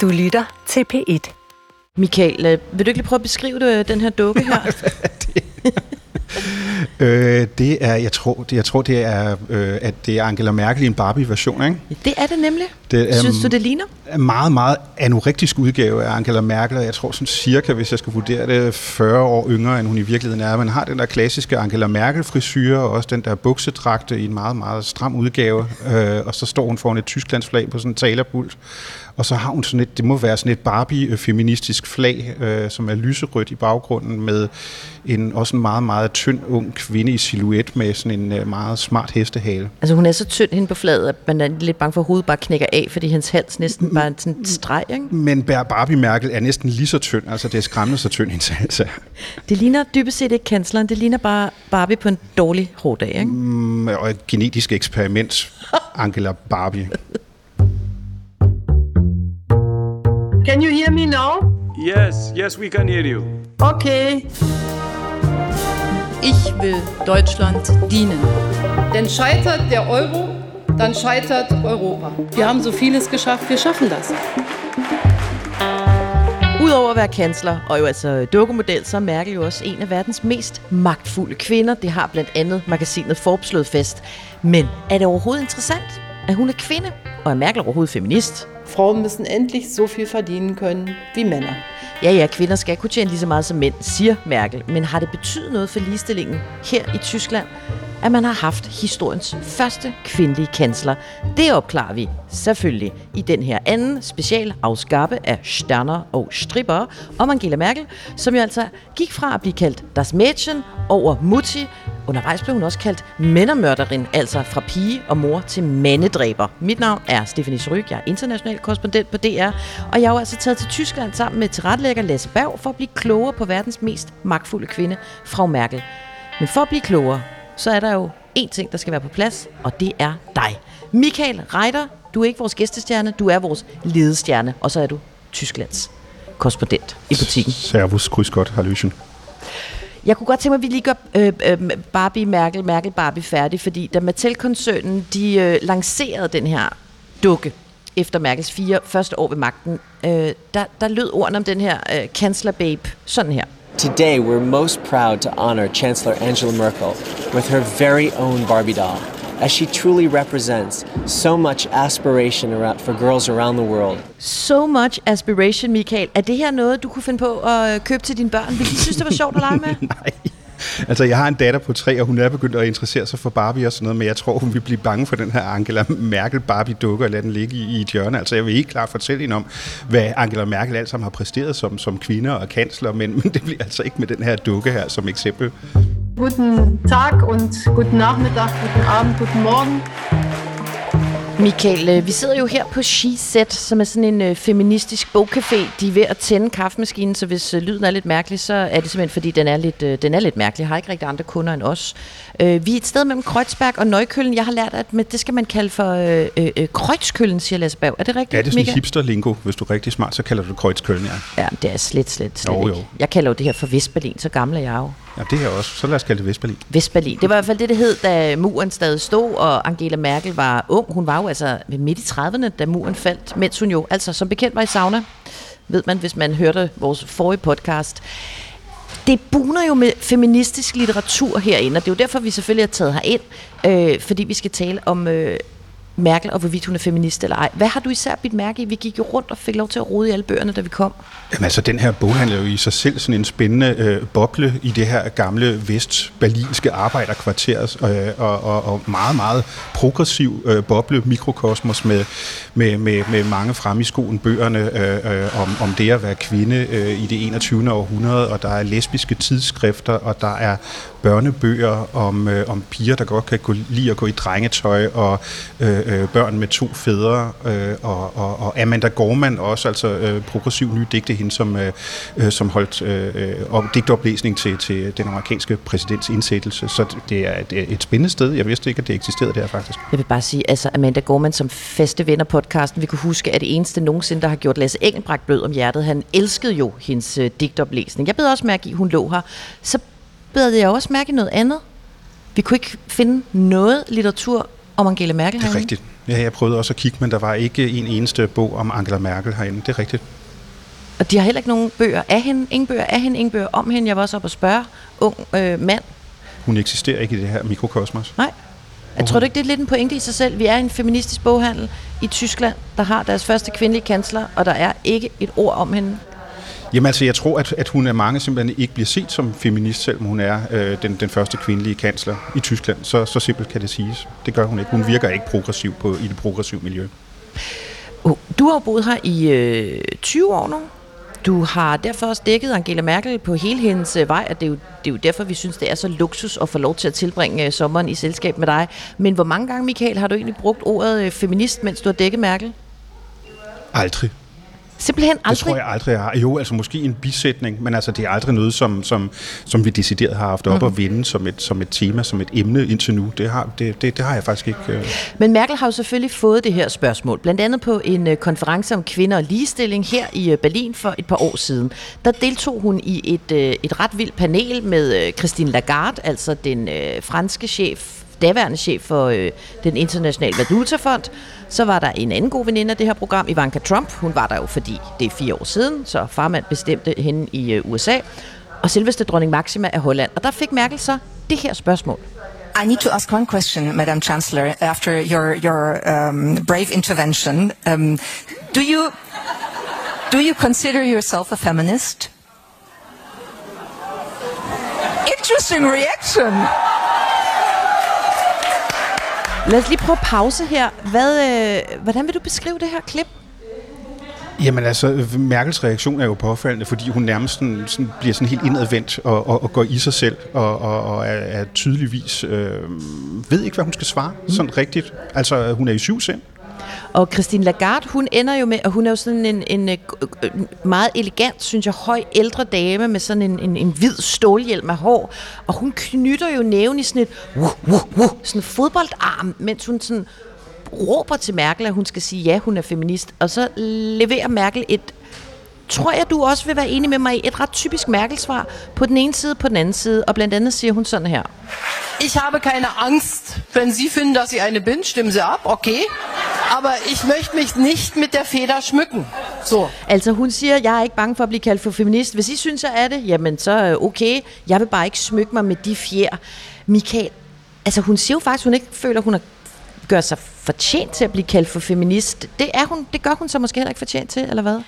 Du lytter til P1. Michael, øh, vil du ikke lige prøve at beskrive det, den her dukke her? øh, det er, jeg tror, det, jeg tror, det er, øh, at det er Angela Merkel i en Barbie-version, ikke? Det er det nemlig. Det, Synes du, det ligner? En meget, meget anorektisk udgave af Angela Merkel, og jeg tror sådan cirka, hvis jeg skal vurdere det, 40 år yngre, end hun i virkeligheden er. Man har den der klassiske Angela Merkel-frisyr, og også den der buksedragte i en meget, meget stram udgave, øh, og så står hun foran et Tysklandsflag på sådan en talerpult, og så har hun sådan et, det må være sådan et Barbie-feministisk flag, øh, som er lyserødt i baggrunden, med en, også en meget, meget tynd ung kvinde i silhuet med sådan en øh, meget smart hestehale. Altså hun er så tynd hende på fladet, at man er lidt bange for, at hovedet bare knækker af, fordi hendes hals næsten bare er sådan en streg, ikke? Men Barbie Merkel er næsten lige så tynd, altså det er skræmmende så tynd hendes hals er. Det ligner dybest set ikke kansleren, det ligner bare Barbie på en dårlig hårdag, ikke? Mm, og et genetisk eksperiment, Angela Barbie. Can you hear me now? Yes, yes, we can hear you. Okay. Ich will Deutschland dienen. Denn scheitert der Euro, dann scheitert Europa. Wir haben so vieles geschafft, wir schaffen das. Udover at være kansler og jo altså dukkemodel, så er Merkel jo også en af verdens mest magtfulde kvinder. Det har blandt andet magasinet Forbes slået fast. Men er det overhovedet interessant, at hun er kvinde? Og er Merkel overhovedet feminist? Frauen müssen endlich so viel verdienen können wie Männer. Ja, ja, kvinder skal kunne tjene lige så meget som mænd, siger Merkel. Men har det betydet noget for ligestillingen her i Tyskland, at man har haft historiens første kvindelige kansler? Det opklarer vi selvfølgelig i den her anden special afskabe af Sterner og Stripper om Angela Merkel, som jo altså gik fra at blive kaldt Das Mädchen over Mutti. Undervejs blev hun også kaldt mændermørderin, altså fra pige og mor til mandedræber. Mit navn er Stephanie Sryk, jeg er international korrespondent på DR, og jeg har jo altså taget til Tyskland sammen med tilrettelægger Lasse Berg for at blive klogere på verdens mest magtfulde kvinde, Frau Merkel. Men for at blive klogere, så er der jo én ting, der skal være på plads, og det er dig. Michael Reiter, du er ikke vores gæstestjerne, du er vores ledestjerne, og så er du Tysklands korrespondent i butikken. Servus, kryds godt, Halløchen. Jeg kunne godt tænke mig, at vi lige gør øh, øh, Barbie Merkel, Merkel Barbie færdig, fordi da Mattel-koncernen de øh, lancerede den her dukke efter Merkels fire første år ved magten, øh, der, der lød ordene om den her øh, kanslerbabe sådan her. Today, we're most proud to honor Chancellor Angela Merkel with her very own Barbie doll, as she truly represents so much aspiration around, for girls around the world. So much aspiration, Michael. Er det her noget, du kunne finde på at købe til dine børn? Vil de synes, det var sjovt at lege med? Nej. Altså, jeg har en datter på tre, og hun er begyndt at interessere sig for Barbie og sådan noget, men jeg tror, hun vil blive bange for den her Angela Merkel Barbie-dukke og lade den ligge i, i et hjørne. Altså, jeg vil ikke klart fortælle hende om, hvad Angela Merkel alt sammen har præsteret som, som kvinde og kansler, men, men det bliver altså ikke med den her dukke her som eksempel. Guten Tag und guten Nachmittag, guten Abend, guten Morgen. Michael, øh, vi sidder jo her på She Set, som er sådan en øh, feministisk bogcafé. De er ved at tænde kaffemaskinen, så hvis øh, lyden er lidt mærkelig, så er det simpelthen fordi, den er lidt, øh, den er lidt mærkelig. Jeg har ikke rigtig andre kunder end os. Øh, vi er et sted mellem Kreuzberg og Nøjkøllen. Jeg har lært, at med, det skal man kalde for øh, øh, Kreuzkøllen, siger Lasse Berg. Er det rigtigt, Ja, det er sådan hipster-lingo. Hvis du er rigtig smart, så kalder du det Kreuzkøllen, ja. Ja, det er slet, slet, slet Jo, jo. ikke. Jeg kalder jo det her for Vestberlin, så gammel er jeg jo. Ja, det her også. Så lad os kalde det Vestberlin. Vestberlin. Det var i hvert fald det, det hed, da muren stadig stod, og Angela Merkel var ung. Hun var jo altså midt i 30'erne, da muren faldt, mens hun jo altså som bekendt var i sauna. Ved man, hvis man hørte vores forrige podcast. Det buner jo med feministisk litteratur herinde, og det er jo derfor, vi selvfølgelig har taget herind, øh, fordi vi skal tale om øh, Merkel og hvorvidt hun er feminist eller ej. Hvad har du især bidt mærke i? Vi gik jo rundt og fik lov til at rode i alle bøgerne, da vi kom. Jamen altså, den her boghandel er jo i sig selv sådan en spændende øh, boble i det her gamle vest-berlinske øh, og, og, og meget, meget progressiv øh, boble, mikrokosmos med, med, med, med mange frem i skoen bøgerne øh, øh, om, om det at være kvinde øh, i det 21. århundrede, og der er lesbiske tidsskrifter, og der er børnebøger om, øh, om piger, der godt kan gå, lide at gå i drengetøj, og øh, øh, børn med to fædre, øh, og, og, og Amanda Gorman også, altså øh, progressiv ny digte, hende som, øh, øh som holdt øh, øh, op, digtoplæsning til, til den amerikanske præsidents indsættelse. Så det er et, et spændende sted. Jeg vidste ikke, at det eksisterede der faktisk. Jeg vil bare sige, altså Amanda Gorman som faste venner podcasten, vi kunne huske, at det eneste nogensinde, der har gjort Lasse Engelbrecht blød om hjertet. Han elskede jo hendes øh, digtoplæsning. Jeg beder også mærke i, at hun lå her. Så bed jeg også mærke noget andet. Vi kunne ikke finde noget litteratur om Angela Merkel Det er herinde. rigtigt. Ja, jeg prøvede også at kigge, men der var ikke en eneste bog om Angela Merkel herinde. Det er rigtigt. Og de har heller ikke nogen bøger af hende, ingen bøger af hende, ingen bøger om hende. Jeg var også op og spørge ung øh, mand. Hun eksisterer ikke i det her mikrokosmos. Nej. Jeg tror du ikke, det er lidt en pointe i sig selv? Vi er en feministisk boghandel i Tyskland, der har deres første kvindelige kansler, og der er ikke et ord om hende. Jamen altså, jeg tror, at, at hun er mange simpelthen ikke bliver set som feminist, selvom hun er øh, den, den første kvindelige kansler i Tyskland. Så, så simpelt kan det siges. Det gør hun ikke. Hun virker ikke progressiv på, i det progressive miljø. Du har boet her i øh, 20 år nu. Du har derfor også dækket Angela Merkel på hele hendes øh, vej, og det er, jo, det er jo derfor, vi synes, det er så luksus at få lov til at tilbringe øh, sommeren i selskab med dig. Men hvor mange gange, Michael, har du egentlig brugt ordet øh, feminist, mens du har dækket Merkel? Aldrig. Simpelthen aldrig? Det tror jeg aldrig, jeg har. Jo, altså måske en bisætning, men altså det er aldrig noget, som, som, som vi decideret har haft op mm. at vinde som et, som et tema, som et emne indtil nu. Det har, det, det, det har jeg faktisk ikke. Øh. Men Merkel har jo selvfølgelig fået det her spørgsmål, blandt andet på en uh, konference om kvinder og ligestilling her i uh, Berlin for et par år siden. Der deltog hun i et, uh, et ret vildt panel med uh, Christine Lagarde, altså den uh, franske chef daværende chef for øh, den internationale valutafond. Så var der en anden god veninde af det her program, Ivanka Trump. Hun var der jo, fordi det er fire år siden, så farmand bestemte hende i øh, USA. Og selveste dronning Maxima af Holland. Og der fik Merkel så det her spørgsmål. I need to ask one question, Madam Chancellor, after your your um, brave intervention. Um, do you do you consider yourself a feminist? Interesting reaction. Lad os lige prøve pause her. Hvad, øh, hvordan vil du beskrive det her klip? Jamen altså, Merkels reaktion er jo påfaldende, fordi hun nærmest sådan, sådan, bliver sådan helt indadvendt og, og, og går i sig selv, og, og, og er, er tydeligvis øh, ved ikke, hvad hun skal svare mm. sådan rigtigt. Altså, hun er i syv sind. Og Christine Lagarde, hun ender jo med, og hun er jo sådan en, en, øh, en øh, øh, meget elegant, synes jeg, høj ældre dame med sådan en, en, en hvid stålhjelm af hår. Og hun knytter jo næven i sådan et uh, uh, uh, sådan en fodboldarm, mens hun sådan råber til Merkel, at hun skal sige, ja, hun er feminist. Og så leverer Merkel et tror jeg, du også vil være enig med mig i et ret typisk Merkel-svar. På den ene side, på den anden side. Og blandt andet siger hun sådan her. Ich habe keine Angst. Wenn Sie finden, dass ich eine bin, stimmen Sie ab, okay. Aber ich möchte mich nicht mit der Feder schmücken. Så. Altså hun siger, jeg er ikke bange for at blive kaldt for feminist. Hvis I synes, jeg er det, jamen så okay. Jeg vil bare ikke smykke mig med de fjer. Michael, altså hun siger jo faktisk, hun ikke føler, hun har gør sig fortjent til at blive kaldt for feminist. Det, er hun, det gør hun så måske heller ikke fortjent til, eller hvad?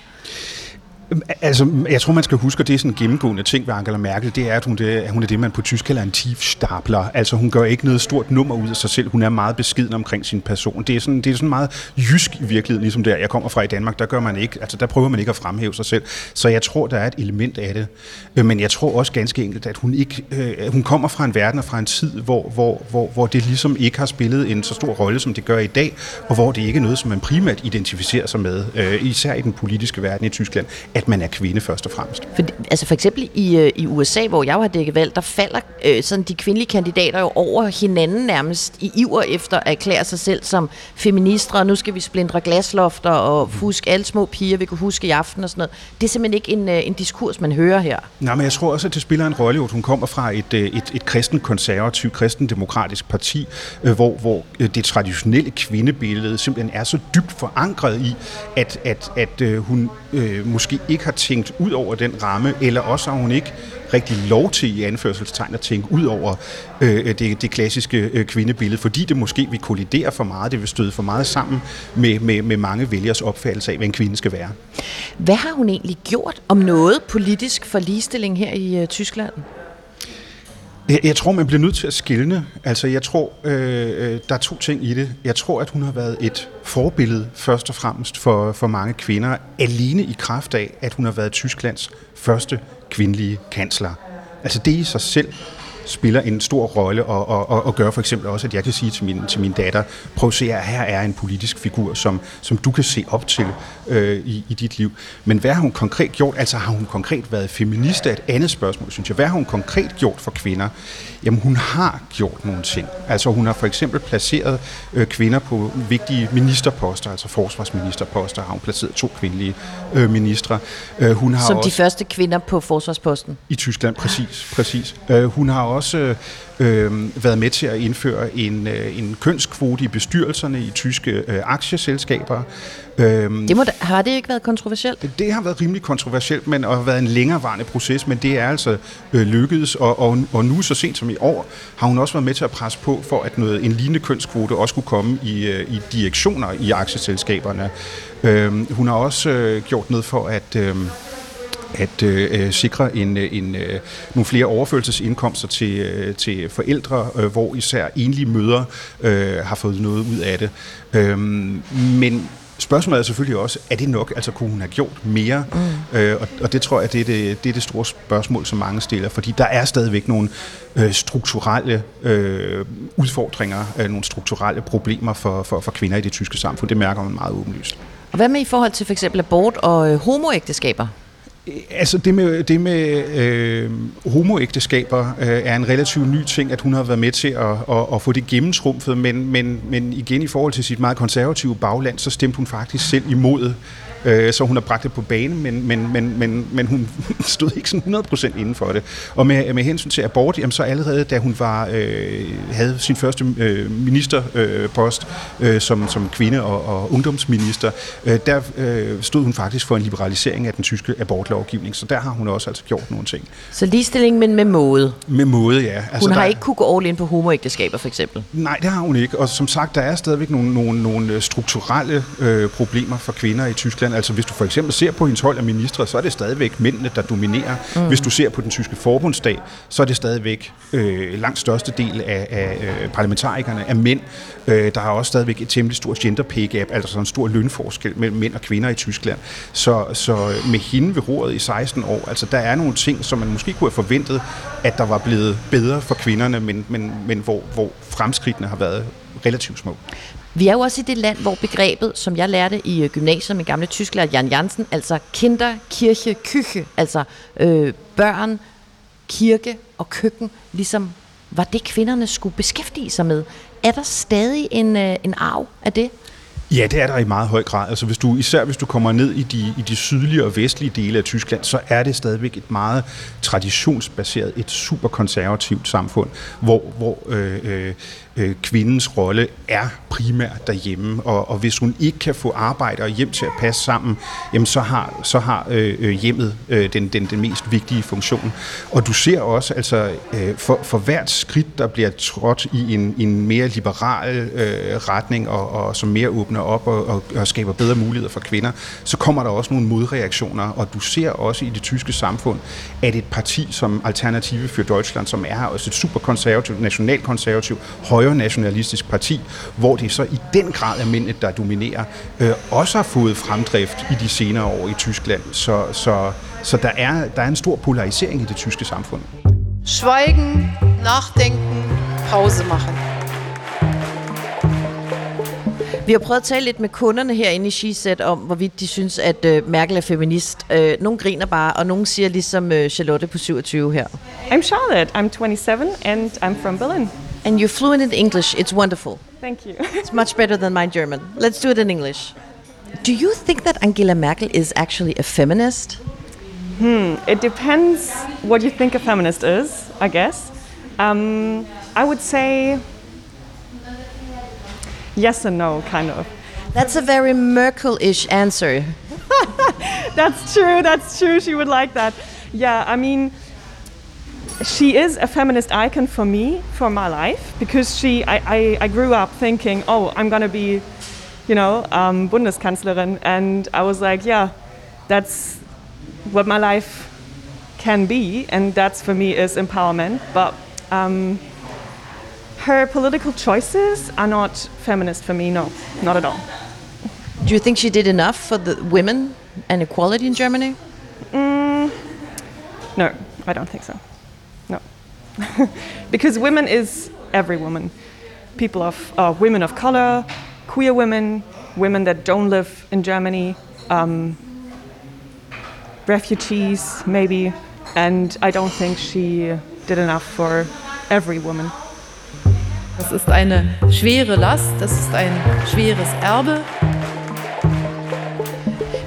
Øhm, altså, jeg tror, man skal huske, at det er sådan en gennemgående ting ved Angela Merkel, det er, at hun, det, at hun er det, man på tysk kalder en tiefstapler. Altså, hun gør ikke noget stort nummer ud af sig selv. Hun er meget beskeden omkring sin person. Det er sådan, det er sådan meget jysk i virkeligheden, ligesom der, jeg kommer fra i Danmark. Der gør man ikke, altså der prøver man ikke at fremhæve sig selv. Så jeg tror, der er et element af det. Øh, men jeg tror også ganske enkelt, at hun ikke, øh, hun kommer fra en verden og fra en tid, hvor, hvor, hvor, hvor det ligesom ikke har spillet en så stor rolle, som det gør i dag, og hvor det ikke er noget, som man primært identificerer sig med, øh, især i den politiske verden i Tyskland at man er kvinde først og fremmest. For, altså for eksempel i, øh, i USA, hvor jeg har dækket valg, der falder øh, sådan de kvindelige kandidater jo over hinanden nærmest i iver efter at erklære sig selv som feminister, og nu skal vi splindre glaslofter og huske alle små piger, vi kunne huske i aften og sådan noget. Det er simpelthen ikke en, øh, en diskurs, man hører her. Nej, men jeg tror også, at det spiller en rolle, at hun kommer fra et, øh, et, et kristen konservativ, kristen demokratisk parti, øh, hvor, hvor det traditionelle kvindebillede simpelthen er så dybt forankret i, at, at, at øh, hun øh, måske ikke har tænkt ud over den ramme, eller også har hun ikke rigtig lov til i anførselstegn at tænke ud over øh, det, det klassiske øh, kvindebillede, fordi det måske vil kollidere for meget, det vil støde for meget sammen med, med, med mange vælgers opfattelse af, hvad en kvinde skal være. Hvad har hun egentlig gjort om noget politisk for ligestilling her i øh, Tyskland? Jeg, jeg tror, man bliver nødt til at skille. Altså, jeg tror, øh, øh, der er to ting i det. Jeg tror, at hun har været et forbillede, først og fremmest, for, for mange kvinder, alene i kraft af, at hun har været Tysklands første kvindelige kansler. Altså, det i sig selv spiller en stor rolle og, og, og, og gør for eksempel også, at jeg kan sige til min, til min datter, prøv at se, at her er en politisk figur, som, som du kan se op til øh, i, i dit liv. Men hvad har hun konkret gjort? Altså har hun konkret været feminist er et andet spørgsmål, synes jeg. Hvad har hun konkret gjort for kvinder? Jamen hun har gjort nogle ting. Altså hun har for eksempel placeret øh, kvinder på vigtige ministerposter, altså forsvarsministerposter, har hun placeret to kvindelige øh, ministre. Øh, hun har Som også, de første kvinder på forsvarsposten? I Tyskland, præcis. præcis. Øh, hun har også også øh, været med til at indføre en, øh, en kønskvote i bestyrelserne i tyske øh, aktieselskaber. Øh, det må da, har det ikke været kontroversielt? Det, det har været rimelig kontroversielt, men og har været en længerevarende proces, men det er altså øh, lykkedes, og, og, og nu så sent som i år har hun også været med til at presse på for, at noget, en lignende kønskvote også kunne komme i, øh, i direktioner i aktieselskaberne. Øh, hun har også øh, gjort noget for at... Øh, at øh, sikre en, en, øh, nogle flere overførselsindkomster til, øh, til forældre, øh, hvor især enlige mødre øh, har fået noget ud af det. Øh, men Spørgsmålet er selvfølgelig også, er det nok? Altså kunne hun have gjort mere? Mm. Øh, og, og det tror jeg, det er det, det er det store spørgsmål, som mange stiller, fordi der er stadigvæk nogle øh, strukturelle øh, udfordringer, øh, nogle strukturelle problemer for, for, for kvinder i det tyske samfund. Det mærker man meget åbenlyst. Og hvad med i forhold til for eksempel abort og øh, homoægteskaber? Øh, altså det med, det med øh, homoægteskaber øh, er en relativt ny ting, at hun har været med til at, at, at få det gennemtrumfet, men, men, men igen i forhold til sit meget konservative bagland, så stemte hun faktisk selv imod øh, så hun har bragt det på bane, men, men, men, men, men hun stod ikke sådan 100% inden for det. Og med, med hensyn til abort, jamen, så allerede da hun var, øh, havde sin første øh, ministerpost øh, øh som, som kvinde og, og ungdomsminister, øh, der øh, stod hun faktisk for en liberalisering af den tyske abortlovgivning, så der har hun også altså gjort nogle ting. Så ligestilling, men med måde? Med måde, ja. Altså, hun har der, ikke kunne gå all in på homoægteskaber, for eksempel? Nej, det har hun ikke. Og som sagt, der er stadigvæk nogle, nogle, nogle strukturelle øh, problemer for kvinder i Tyskland, Altså hvis du for eksempel ser på hendes hold af ministre, så er det stadigvæk mændene, der dominerer. Mm. Hvis du ser på den tyske forbundsdag, så er det stadigvæk øh, langt største del af, af øh, parlamentarikerne er mænd. Øh, der er også stadigvæk et temmelig stort gender pay gap, altså en stor lønforskel mellem mænd og kvinder i Tyskland. Så, så med hende ved roret i 16 år, altså der er nogle ting, som man måske kunne have forventet, at der var blevet bedre for kvinderne, men, men, men hvor, hvor fremskridtene har været relativt små. Vi er jo også i det land, hvor begrebet, som jeg lærte i øh, gymnasiet med gamle tysklærer Jan Jansen, altså kinder, kirche, kyche, altså øh, børn, kirke og køkken, ligesom var det kvinderne skulle beskæftige sig med. Er der stadig en, øh, en arv af det? Ja, det er der i meget høj grad. Altså hvis du, især hvis du kommer ned i de, i de sydlige og vestlige dele af Tyskland, så er det stadigvæk et meget traditionsbaseret, et super konservativt samfund, hvor, hvor øh, øh øh, kvindens rolle er primært derhjemme, og, og hvis hun ikke kan få arbejde og hjem til at passe sammen, jamen så har, så har øh, øh, hjemmet øh, den, den, den mest vigtige funktion. Og du ser også, altså øh, for, for hvert skridt, der bliver trådt i en, en mere liberal øh, retning, og, og som mere åbner op og, og, og skaber bedre muligheder for kvinder, så kommer der også nogle modreaktioner, og du ser også i det tyske samfund, at et parti som Alternative for Deutschland, som er også et superkonservativt, nationalkonservativt, højre højre nationalistisk parti, hvor det så i den grad er mændene, der dominerer, øh, også har fået fremdrift i de senere år i Tyskland. Så, så, så der, er, der er en stor polarisering i det tyske samfund. Schweigen, nachdenken, Pause machen. Vi har prøvet at tale lidt med kunderne herinde i SheSet om, hvorvidt de synes, at uh, Merkel er feminist. Uh, nogle griner bare, og nogle siger ligesom uh, Charlotte på 27 her. I'm Charlotte. I'm 27 and I'm from Berlin. And you're fluent in English. It's wonderful. Thank you. it's much better than my German. Let's do it in English. Do you think that Angela Merkel is actually a feminist? Hmm, it depends what you think a feminist is, I guess. Um, I would say yes and no, kind of. That's a very Merkel-ish answer. that's true, that's true. She would like that. Yeah, I mean, she is a feminist icon for me for my life because she I, I, I grew up thinking oh I'm gonna be you know um, Bundeskanzlerin. And I was like yeah that's what my life can be. And that's for me is empowerment. But um, her political choices are not feminist for me no not at all. Do you think she did enough for the women and equality in Germany? Mm, no I don't think so because women is every woman. People of uh, women of color, queer women, women that don't live in Germany, um, refugees maybe, and I don't think she did enough for every woman. Das ist eine schwere Last, das ist ein schweres Erbe.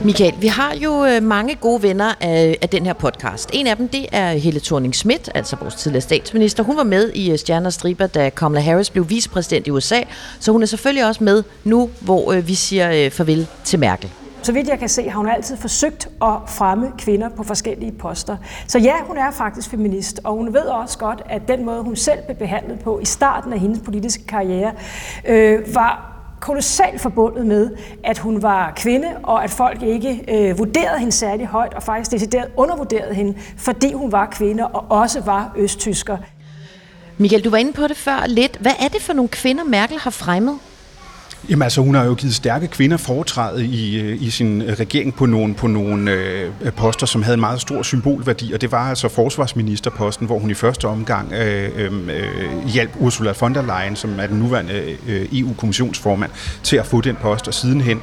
Michael, vi har jo øh, mange gode venner af, af den her podcast. En af dem, det er Helle thorning Schmidt, altså vores tidligere statsminister. Hun var med i øh, Stjerner Striber, da Kamala Harris blev vicepræsident i USA, så hun er selvfølgelig også med nu, hvor øh, vi siger farvel til Merkel. Så vidt jeg kan se, har hun altid forsøgt at fremme kvinder på forskellige poster. Så ja, hun er faktisk feminist, og hun ved også godt, at den måde, hun selv blev behandlet på i starten af hendes politiske karriere, øh, var kolossalt forbundet med, at hun var kvinde, og at folk ikke øh, vurderede hende særlig højt, og faktisk decideret undervurderede hende, fordi hun var kvinde og også var østtysker. Michael, du var inde på det før lidt. Hvad er det for nogle kvinder, Merkel har fremmet? Jamen altså, hun har jo givet stærke kvinder foretræde i, øh, i sin øh, regering på nogle, på nogle øh, øh, poster, som havde en meget stor symbolværdi, og det var altså forsvarsministerposten, hvor hun i første omgang øh, øhm, øh, hjalp Ursula von der Leyen, som er den nuværende øh, EU-kommissionsformand, til at få den post, og sidenhen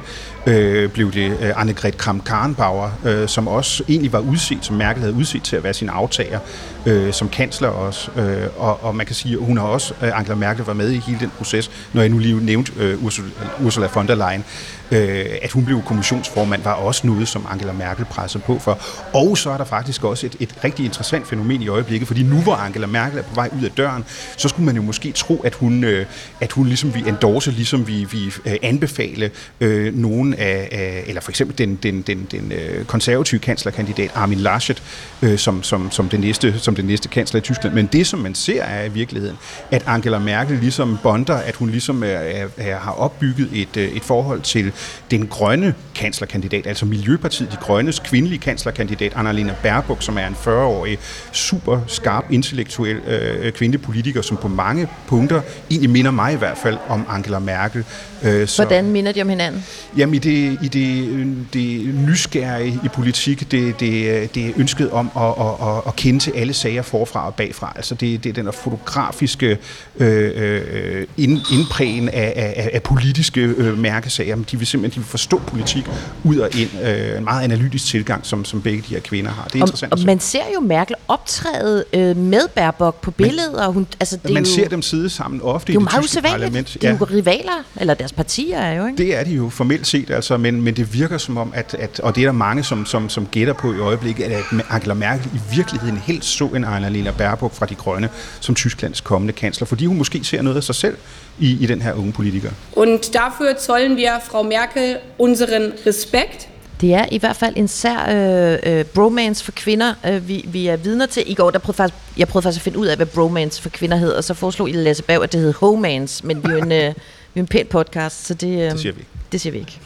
øh, blev det øh, Annegret Kramp-Karrenbauer, øh, som også egentlig var udset, som Merkel havde udset til at være sin aftager, øh, som kansler også. Øh, og, og man kan sige, at hun har også, øh, Angela Merkel var med i hele den proces, når jeg nu lige nævnte øh, Ursula, Ursula von der Leyen, øh, at hun blev kommissionsformand, var også noget, som Angela Merkel pressede på for. Og så er der faktisk også et, et rigtig interessant fænomen i øjeblikket, fordi nu hvor Angela Merkel er på vej ud af døren, så skulle man jo måske tro, at hun, øh, at hun ligesom vi endorse, ligesom vi, vi øh, anbefale øh, nogen af, af, eller for eksempel den, den, den, den øh, konservative kanslerkandidat Armin Laschet, øh, som, som, som, den næste, som den næste kansler i Tyskland. Men det, som man ser, er i virkeligheden, at Angela Merkel ligesom bonder, at hun ligesom er, er, er, har opbygget et, øh, et forhold til den grønne kanslerkandidat, altså Miljøpartiet, de grønnes kvindelige kanslerkandidat, Annalena Baerbock, som er en 40-årig, super skarp, intellektuel øh, øh, kvindelig politiker, som på mange punkter egentlig minder mig i hvert fald om Angela Merkel. Øh, så, Hvordan minder de om hinanden? Jamen i det, i det, det nysgerrige i politik, det, det, det ønsket om at, at, at, at kende til alle sager forfra og bagfra. Altså det, det er den fotografiske øh, øh, indprægen af, af, af politiske øh, mærkesager. De vil simpelthen de vil forstå politik ud og ind. Øh, en meget analytisk tilgang, som, som begge de her kvinder har. Det er og, interessant. Og man ser jo Merkel optræde øh, med Baerbock på billeder. Man, hun, altså, det man jo, ser dem sidde sammen ofte det i det tyske parlament. Det er jo rivaler, eller deres partier er jo, ikke? Det er de jo formelt set, altså, men, men det virker som om, at, at, og det er der mange, som, som, som gætter på i øjeblikket, at Angela Merkel i virkeligheden helst så en Annalena Baerbock fra De Grønne som Tysklands kommende kansler, fordi hun måske ser noget af sig selv i, i den her unge politiker. Und dafür zollen wir Frau Merkel unseren Respekt. Det er i hvert fald en sær øh, øh, bromance for kvinder, øh, vi, vi er vidner til. I går, der prøvede faktisk, jeg prøvede faktisk at finde ud af, hvad bromance for kvinder hedder, og så foreslog I Lasse Bav, at det hed homance, men vi er en, øh, vi er en pæn podcast, så det, øh, det siger vi Det siger vi ikke.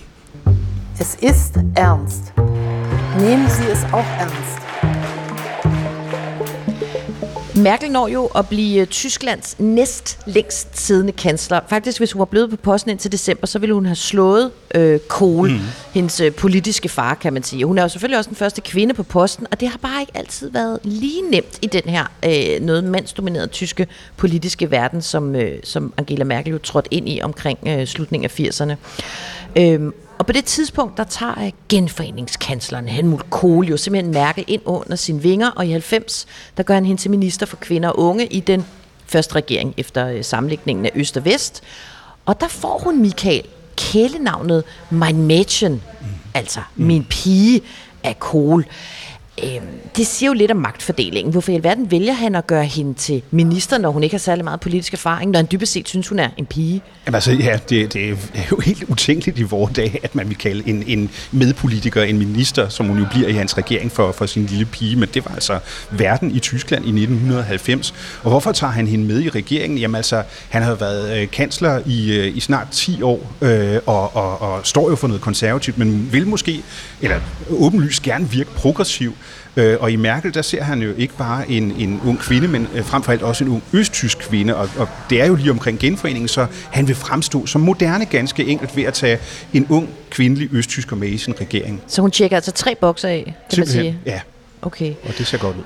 Es ist ernst. Nehmen Sie es auch ernst. Merkel når jo at blive øh, Tysklands næst længst siddende kansler. Faktisk, hvis hun var blevet på posten indtil december, så ville hun have slået øh, Kohl, mm. hendes øh, politiske far, kan man sige. Hun er jo selvfølgelig også den første kvinde på posten, og det har bare ikke altid været lige nemt i den her øh, noget mandsdominerede tyske politiske verden, som, øh, som Angela Merkel jo trådte ind i omkring øh, slutningen af 80'erne. Øh, og på det tidspunkt, der tager genforeningskansleren Helmut Kohl jo simpelthen Merkel ind under sine vinger, og i 90, der gør han hende til minister for kvinder og unge i den første regering efter øh, sammenlægningen af Øst og Vest. Og der får hun Michael kælenavnet Mein Mädchen, mm. altså mm. min pige af Kohl. Øhm, det siger jo lidt om magtfordelingen. Hvorfor i alverden vælger han at gøre hende til minister, når hun ikke har særlig meget politisk erfaring, når han dybest set synes, hun er en pige? Jamen altså, ja, det, det er jo helt utænkeligt i vores dag, at man vil kalde en, en medpolitiker en minister, som hun jo bliver i hans regering for, for sin lille pige, men det var altså verden i Tyskland i 1990. Og hvorfor tager han hende med i regeringen? Jamen altså, han har været øh, kansler i, øh, i snart 10 år, øh, og, og, og står jo for noget konservativt, men vil måske, eller åbenlyst gerne virke progressiv. Øh, og i Merkel, der ser han jo ikke bare en, en ung kvinde, men øh, frem for alt også en ung østtysk kvinde, og, og det er jo lige omkring genforeningen, så han vil fremstå som moderne ganske enkelt ved at tage en ung kvindelig østtysker med i sin regering. Så hun tjekker altså tre bokser af, kan Simpelthen, man sige? ja. Okay. Og det ser godt ud.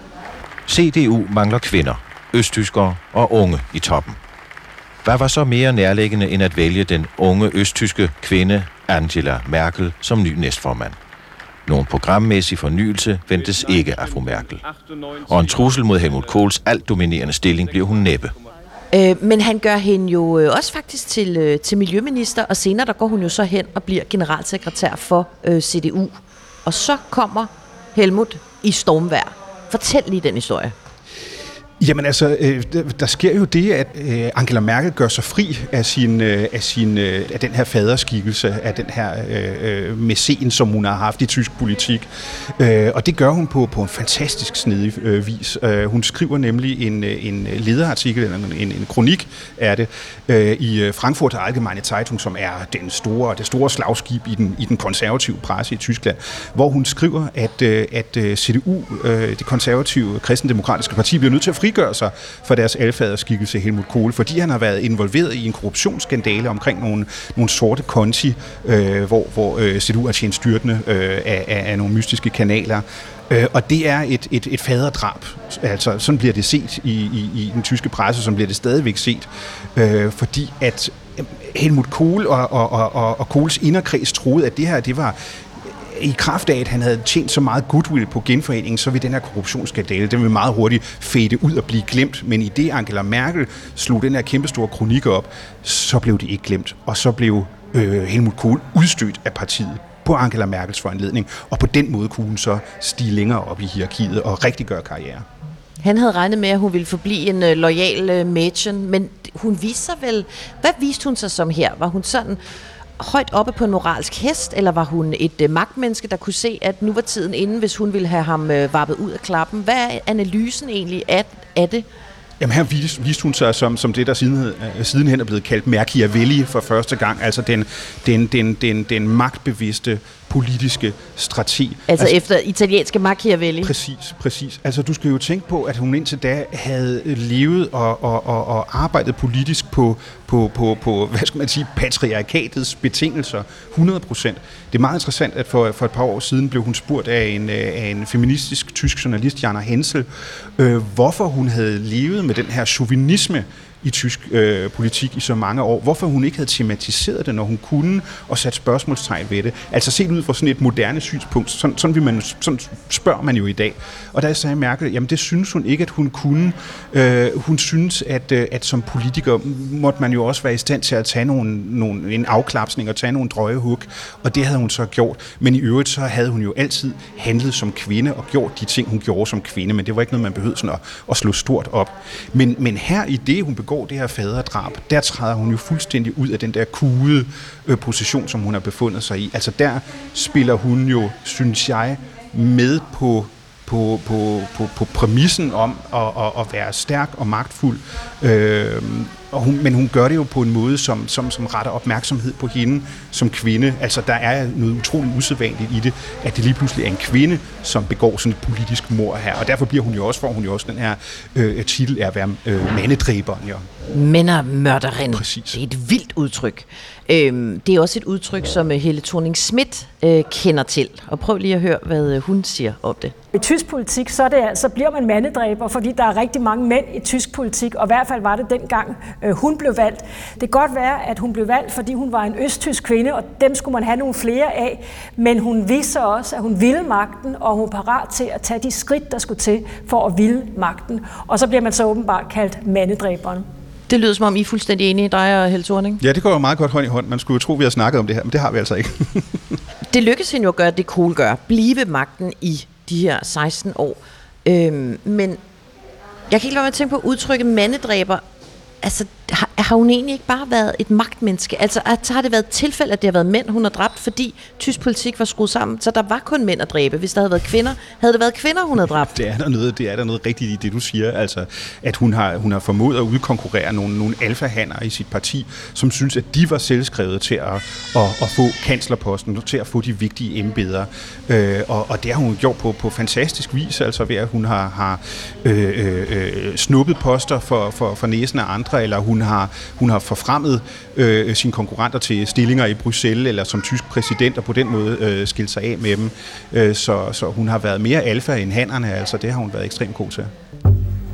CDU mangler kvinder, østtyskere og unge i toppen. Hvad var så mere nærliggende end at vælge den unge østtyske kvinde Angela Merkel som ny næstformand? Nogen programmæssig fornyelse ventes ikke af fru Merkel. Og en trussel mod Helmut Kohls alt dominerende stilling bliver hun næppe. Øh, men han gør hende jo øh, også faktisk til, øh, til miljøminister, og senere der går hun jo så hen og bliver generalsekretær for øh, CDU. Og så kommer Helmut i stormvær. Fortæl lige den historie. Jamen altså, øh, der sker jo det, at øh, Angela Merkel gør sig fri af, sin, øh, af, sin, øh, af den her faderskikkelse, af den her øh, øh som hun har haft i tysk politik. Øh, og det gør hun på, på en fantastisk snedig øh, vis. Øh, hun skriver nemlig en, øh, en lederartikel, eller en, en, en kronik er det, øh, i øh, Frankfurter Allgemeine Zeitung, som er den store, det store slagskib i den, i den konservative presse i Tyskland, hvor hun skriver, at, øh, at øh, CDU, øh, det konservative kristendemokratiske parti, bliver nødt til at frigøre sig for deres alfaderskikkelse Helmut Kohl, fordi han har været involveret i en korruptionsskandale omkring nogle, nogle sorte konti, øh, hvor, hvor øh, CDU har tjent styrtende øh, af, af, af nogle mystiske kanaler. Øh, og det er et, et, et faderdrab. Altså, sådan bliver det set i, i, i den tyske presse, som bliver det stadigvæk set. Øh, fordi at øh, Helmut Kohl og, og, og, og Kohls inderkreds troede, at det her det var i kraft af, at han havde tjent så meget goodwill på genforeningen, så vil den her korruptionsskandale, den vil meget hurtigt fade ud og blive glemt. Men i det Angela Merkel slog den her kæmpestore kronik op, så blev det ikke glemt. Og så blev øh, Helmut Kohl udstødt af partiet på Angela Merkels foranledning, og på den måde kunne hun så stige længere op i hierarkiet og rigtig gøre karriere. Han havde regnet med, at hun ville forblive en øh, uh, lojal øh, Mädchen, men hun viste sig vel... Hvad viste hun sig som her? Var hun sådan højt oppe på en moralsk hest, eller var hun et øh, magtmenneske, der kunne se, at nu var tiden inde, hvis hun ville have ham øh, varpet ud af klappen? Hvad er analysen egentlig af, af det? Jamen her viste, viste hun sig som, som det, der siden, øh, sidenhen er blevet kaldt Machiavelli for første gang, altså den, den, den, den, den magtbevidste politiske strategi. Altså, altså efter italienske Machiavelli? Præcis, præcis. Altså du skal jo tænke på, at hun indtil da havde levet og, og, og, og arbejdet politisk på, på, på, på, hvad skal man sige, patriarkatets betingelser 100 procent. Det er meget interessant, at for, for et par år siden blev hun spurgt af en, af en feministisk tysk journalist, Jana Hensel, øh, hvorfor hun havde levet med den her chauvinisme, i tysk øh, politik i så mange år. Hvorfor hun ikke havde tematiseret det, når hun kunne, og sat spørgsmålstegn ved det. Altså set ud fra sådan et moderne synspunkt, sådan, sådan, vil man, sådan spørger man jo i dag. Og der sagde Merkel, jamen det synes hun ikke, at hun kunne. Øh, hun synes, at, øh, at som politiker måtte man jo også være i stand til at tage nogle, nogle, en afklapsning og tage nogle drøjehug, og det havde hun så gjort. Men i øvrigt så havde hun jo altid handlet som kvinde og gjort de ting, hun gjorde som kvinde, men det var ikke noget, man behøvede sådan at, at slå stort op. Men, men her i det, hun begår det her faderdrab, der træder hun jo fuldstændig ud af den der kude øh, position, som hun har befundet sig i. Altså der spiller hun jo, synes jeg, med på på, på, på, på præmissen om at, at, at være stærk og magtfuld. Øh, og hun, men hun gør det jo på en måde, som, som, som retter opmærksomhed på hende som kvinde. Altså, der er noget utroligt usædvanligt i det, at det lige pludselig er en kvinde, som begår sådan et politisk mor her. Og derfor bliver hun jo også, får hun jo også den her øh, titel af at være øh, mandedræberen. Ja. Mændermørderin. Præcis. Det er et vildt udtryk. Øhm, det er også et udtryk, som øh, Helle thorning Schmidt øh, kender til. Og prøv lige at høre, hvad øh, hun siger om det. I tysk politik, så, er det, så bliver man mandedræber, fordi der er rigtig mange mænd i tysk politik, og i hvert fald var det dengang, hun blev valgt. Det kan godt være, at hun blev valgt, fordi hun var en østtysk kvinde, og dem skulle man have nogle flere af, men hun viste også, at hun ville magten, og hun var parat til at tage de skridt, der skulle til for at ville magten. Og så bliver man så åbenbart kaldt mandedræberen. Det lyder som om, I er fuldstændig enige, dig og Helle Thorning. Ja, det går jo meget godt hånd i hånd. Man skulle jo tro, vi har snakket om det her, men det har vi altså ikke. det lykkes hende jo at gøre det, cool gør. Blive magten i de her 16 år. Øhm, men jeg kan ikke lade mig at tænke på udtrykket mandedræber altså, har, har hun egentlig ikke bare været et magtmenneske? Altså, at, har det været tilfælde, at det har været mænd, hun har dræbt, fordi tysk politik var skruet sammen, så der var kun mænd at dræbe. Hvis der havde været kvinder, havde det været kvinder, hun havde dræbt? Det er der noget, det er der noget rigtigt i det, du siger. Altså, at hun har, hun har formået at udkonkurrere nogle, nogle alfahander i sit parti, som synes, at de var selvskrevet til at, at, at få kanslerposten, til at få de vigtige embeder. Øh, og, og det har hun gjort på, på fantastisk vis, altså ved at hun har, har øh, øh, øh snuppet poster for, for, for næsen af andre andre, eller hun har, hun har forfremmet øh, sine konkurrenter til stillinger i Bruxelles, eller som tysk præsident, og på den måde øh, skilt sig af med dem. Øh, så, så hun har været mere alfa end hannerne, altså det har hun været ekstremt god til.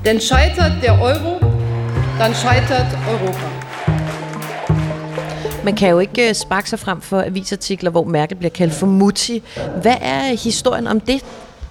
Den scheitert der Euro, dann scheitert Europa. Man kan jo ikke øh, sparke sig frem for avisartikler, hvor Merkel bliver kaldt for Mutti. Hvad er historien om det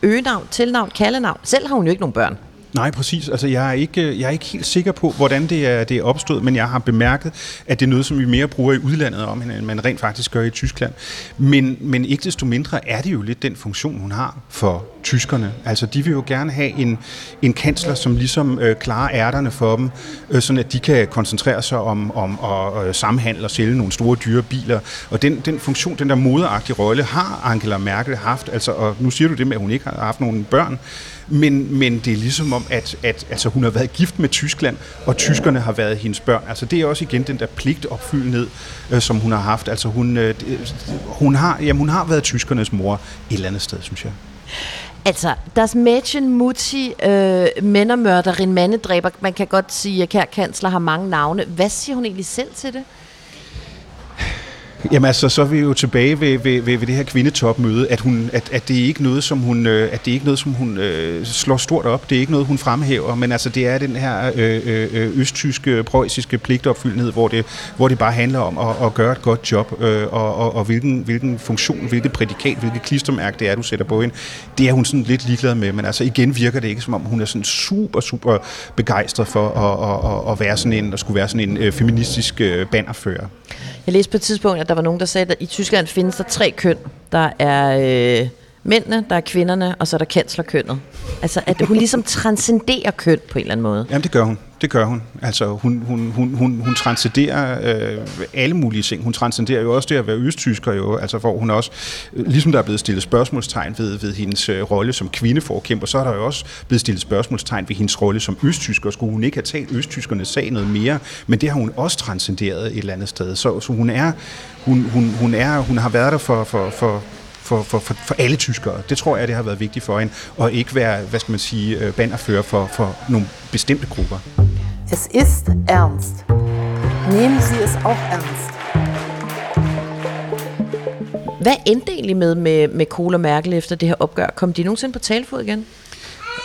øgenavn, tilnavn, kaldenavn? Selv har hun jo ikke nogen børn. Nej, præcis. Altså, jeg er ikke, jeg er ikke helt sikker på, hvordan det er, det er opstået, men jeg har bemærket, at det er noget, som vi mere bruger i udlandet om, end man rent faktisk gør i Tyskland. Men, men ikke desto mindre er det jo lidt den funktion, hun har for tyskerne. Altså, de vil jo gerne have en, en kansler, som ligesom øh, klarer ærterne for dem, øh, sådan at de kan koncentrere sig om, om at øh, samhandle og sælge nogle store dyre biler. Og den, den funktion, den der moderagtige rolle, har Angela Merkel haft. Altså, og nu siger du det med, at hun ikke har haft nogen børn, men, men det er ligesom om, at, at altså, hun har været gift med Tyskland, og tyskerne har været hendes børn. Altså det er også igen den der pligtopfyldenhed, øh, som hun har haft. Altså hun, øh, hun, har, jamen, hun har været tyskernes mor et eller andet sted, synes jeg. Altså, das Mädchen Mutti, øh, mændermørderin, mandedræber, man kan godt sige, at kære kansler har mange navne. Hvad siger hun egentlig selv til det? Jamen altså, så er vi jo tilbage ved, ved, ved, ved det her kvindetopmøde, at, hun, at, at det er ikke noget, som hun, øh, at det er ikke noget, som hun øh, slår stort op. Det er ikke noget, hun fremhæver, men altså, det er den her øh, øh, øh, østtyske, preussiske pligtopfyldenhed, hvor det, hvor det bare handler om at, at gøre et godt job, øh, og, og, og hvilken, hvilken funktion, hvilket prædikat, hvilket klistermærke det er, du sætter på hende. Det er hun sådan lidt ligeglad med, men altså igen virker det ikke, som om hun er sådan super, super begejstret for at, at, at, at være sådan en, at skulle være sådan en øh, feministisk øh, bannerfører. Jeg læste på et tidspunkt, at der var nogen, der sagde, at i Tyskland findes der tre køn. Der er øh, mændene, der er kvinderne, og så er der kanslerkønnet. Altså, at hun ligesom transcenderer køn på en eller anden måde. Jamen, det gør hun. Det gør hun. Altså, hun, hun, hun, hun, hun transcenderer øh, alle mulige ting. Hun transcenderer jo også det at være østtysker, jo, altså, hvor hun også, øh, ligesom der er blevet stillet spørgsmålstegn ved, ved hendes øh, rolle som kvindeforkæmper, så er der jo også blevet stillet spørgsmålstegn ved hendes rolle som østtysker. Skulle hun ikke have talt østtyskernes sag noget mere? Men det har hun også transcenderet et eller andet sted. Så, så hun er, hun, hun, hun, er, hun har været der for, for, for for, for, for, for alle tyskere. Det tror jeg, det har været vigtigt for hende, og ikke være, hvad skal man sige, øh, banderfører for, for nogle bestemte grupper. Es ist ernst. Nehmen Sie es auch ernst. Hvad endte egentlig med, med, med Kohl og Merkel efter det her opgør? Kom de nogensinde på talefod igen?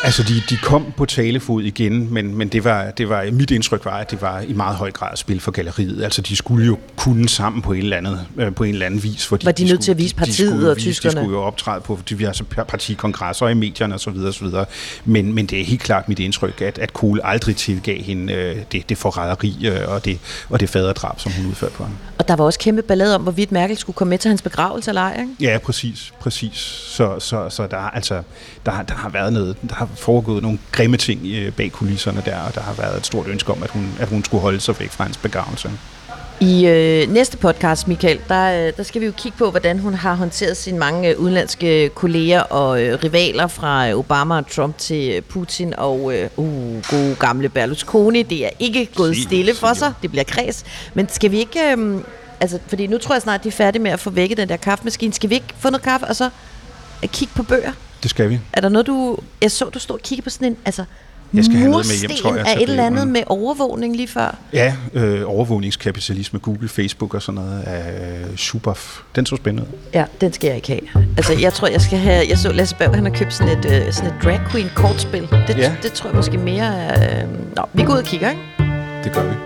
Altså, de, de kom på talefod igen, men, men det var, det var, mit indtryk var, at det var i meget høj grad spil for galleriet. Altså, de skulle jo kunne sammen på en eller anden, øh, på en eller anden vis. Fordi var de, de nødt skulle, til at vise partiet de og vise, tyskerne? De skulle jo optræde på diverse partikongresser i medierne osv. osv. Men, men det er helt klart mit indtryk, at, at Kohl aldrig tilgav hende øh, det, det forræderi øh, og, det, og det faderdrab, som hun udførte på ham. Og der var også kæmpe ballade om, hvorvidt Merkel skulle komme med til hans begravelse eller ej, ikke? Ja, præcis. præcis. Så, så, så der, altså, der, der har været noget, der har foregået nogle grimme ting bag kulisserne der, og der har været et stort ønske om, at hun, at hun skulle holde sig væk fra hans begravelse. I øh, næste podcast, Michael, der, der skal vi jo kigge på, hvordan hun har håndteret sine mange øh, udenlandske kolleger og øh, rivaler fra Obama og Trump til Putin og øh, uh, gode gamle Berlusconi. Det er ikke gået stille for sig. Det bliver kreds. Men skal vi ikke... Øh, altså, fordi nu tror jeg snart, de er færdige med at få vækket den der kaffemaskine. Skal vi ikke få noget kaffe og så kigge på bøger? Det skal vi. Er der noget, du... Jeg så, du stod og kiggede på sådan en... Altså, jeg skal have noget med hjem, tror jeg. er et eller andet med overvågning lige før? Ja, øh, overvågningskapitalisme, Google, Facebook og sådan noget af øh, Schuberf. Den så spændende. Ja, den skal jeg ikke have. Altså, jeg tror, jeg skal have... Jeg så Lasse Berg, han har købt sådan et, øh, sådan et drag queen kortspil. Det, ja. det tror jeg måske mere er... Øh... Nå, vi går ud og kigger, ikke? Det gør vi.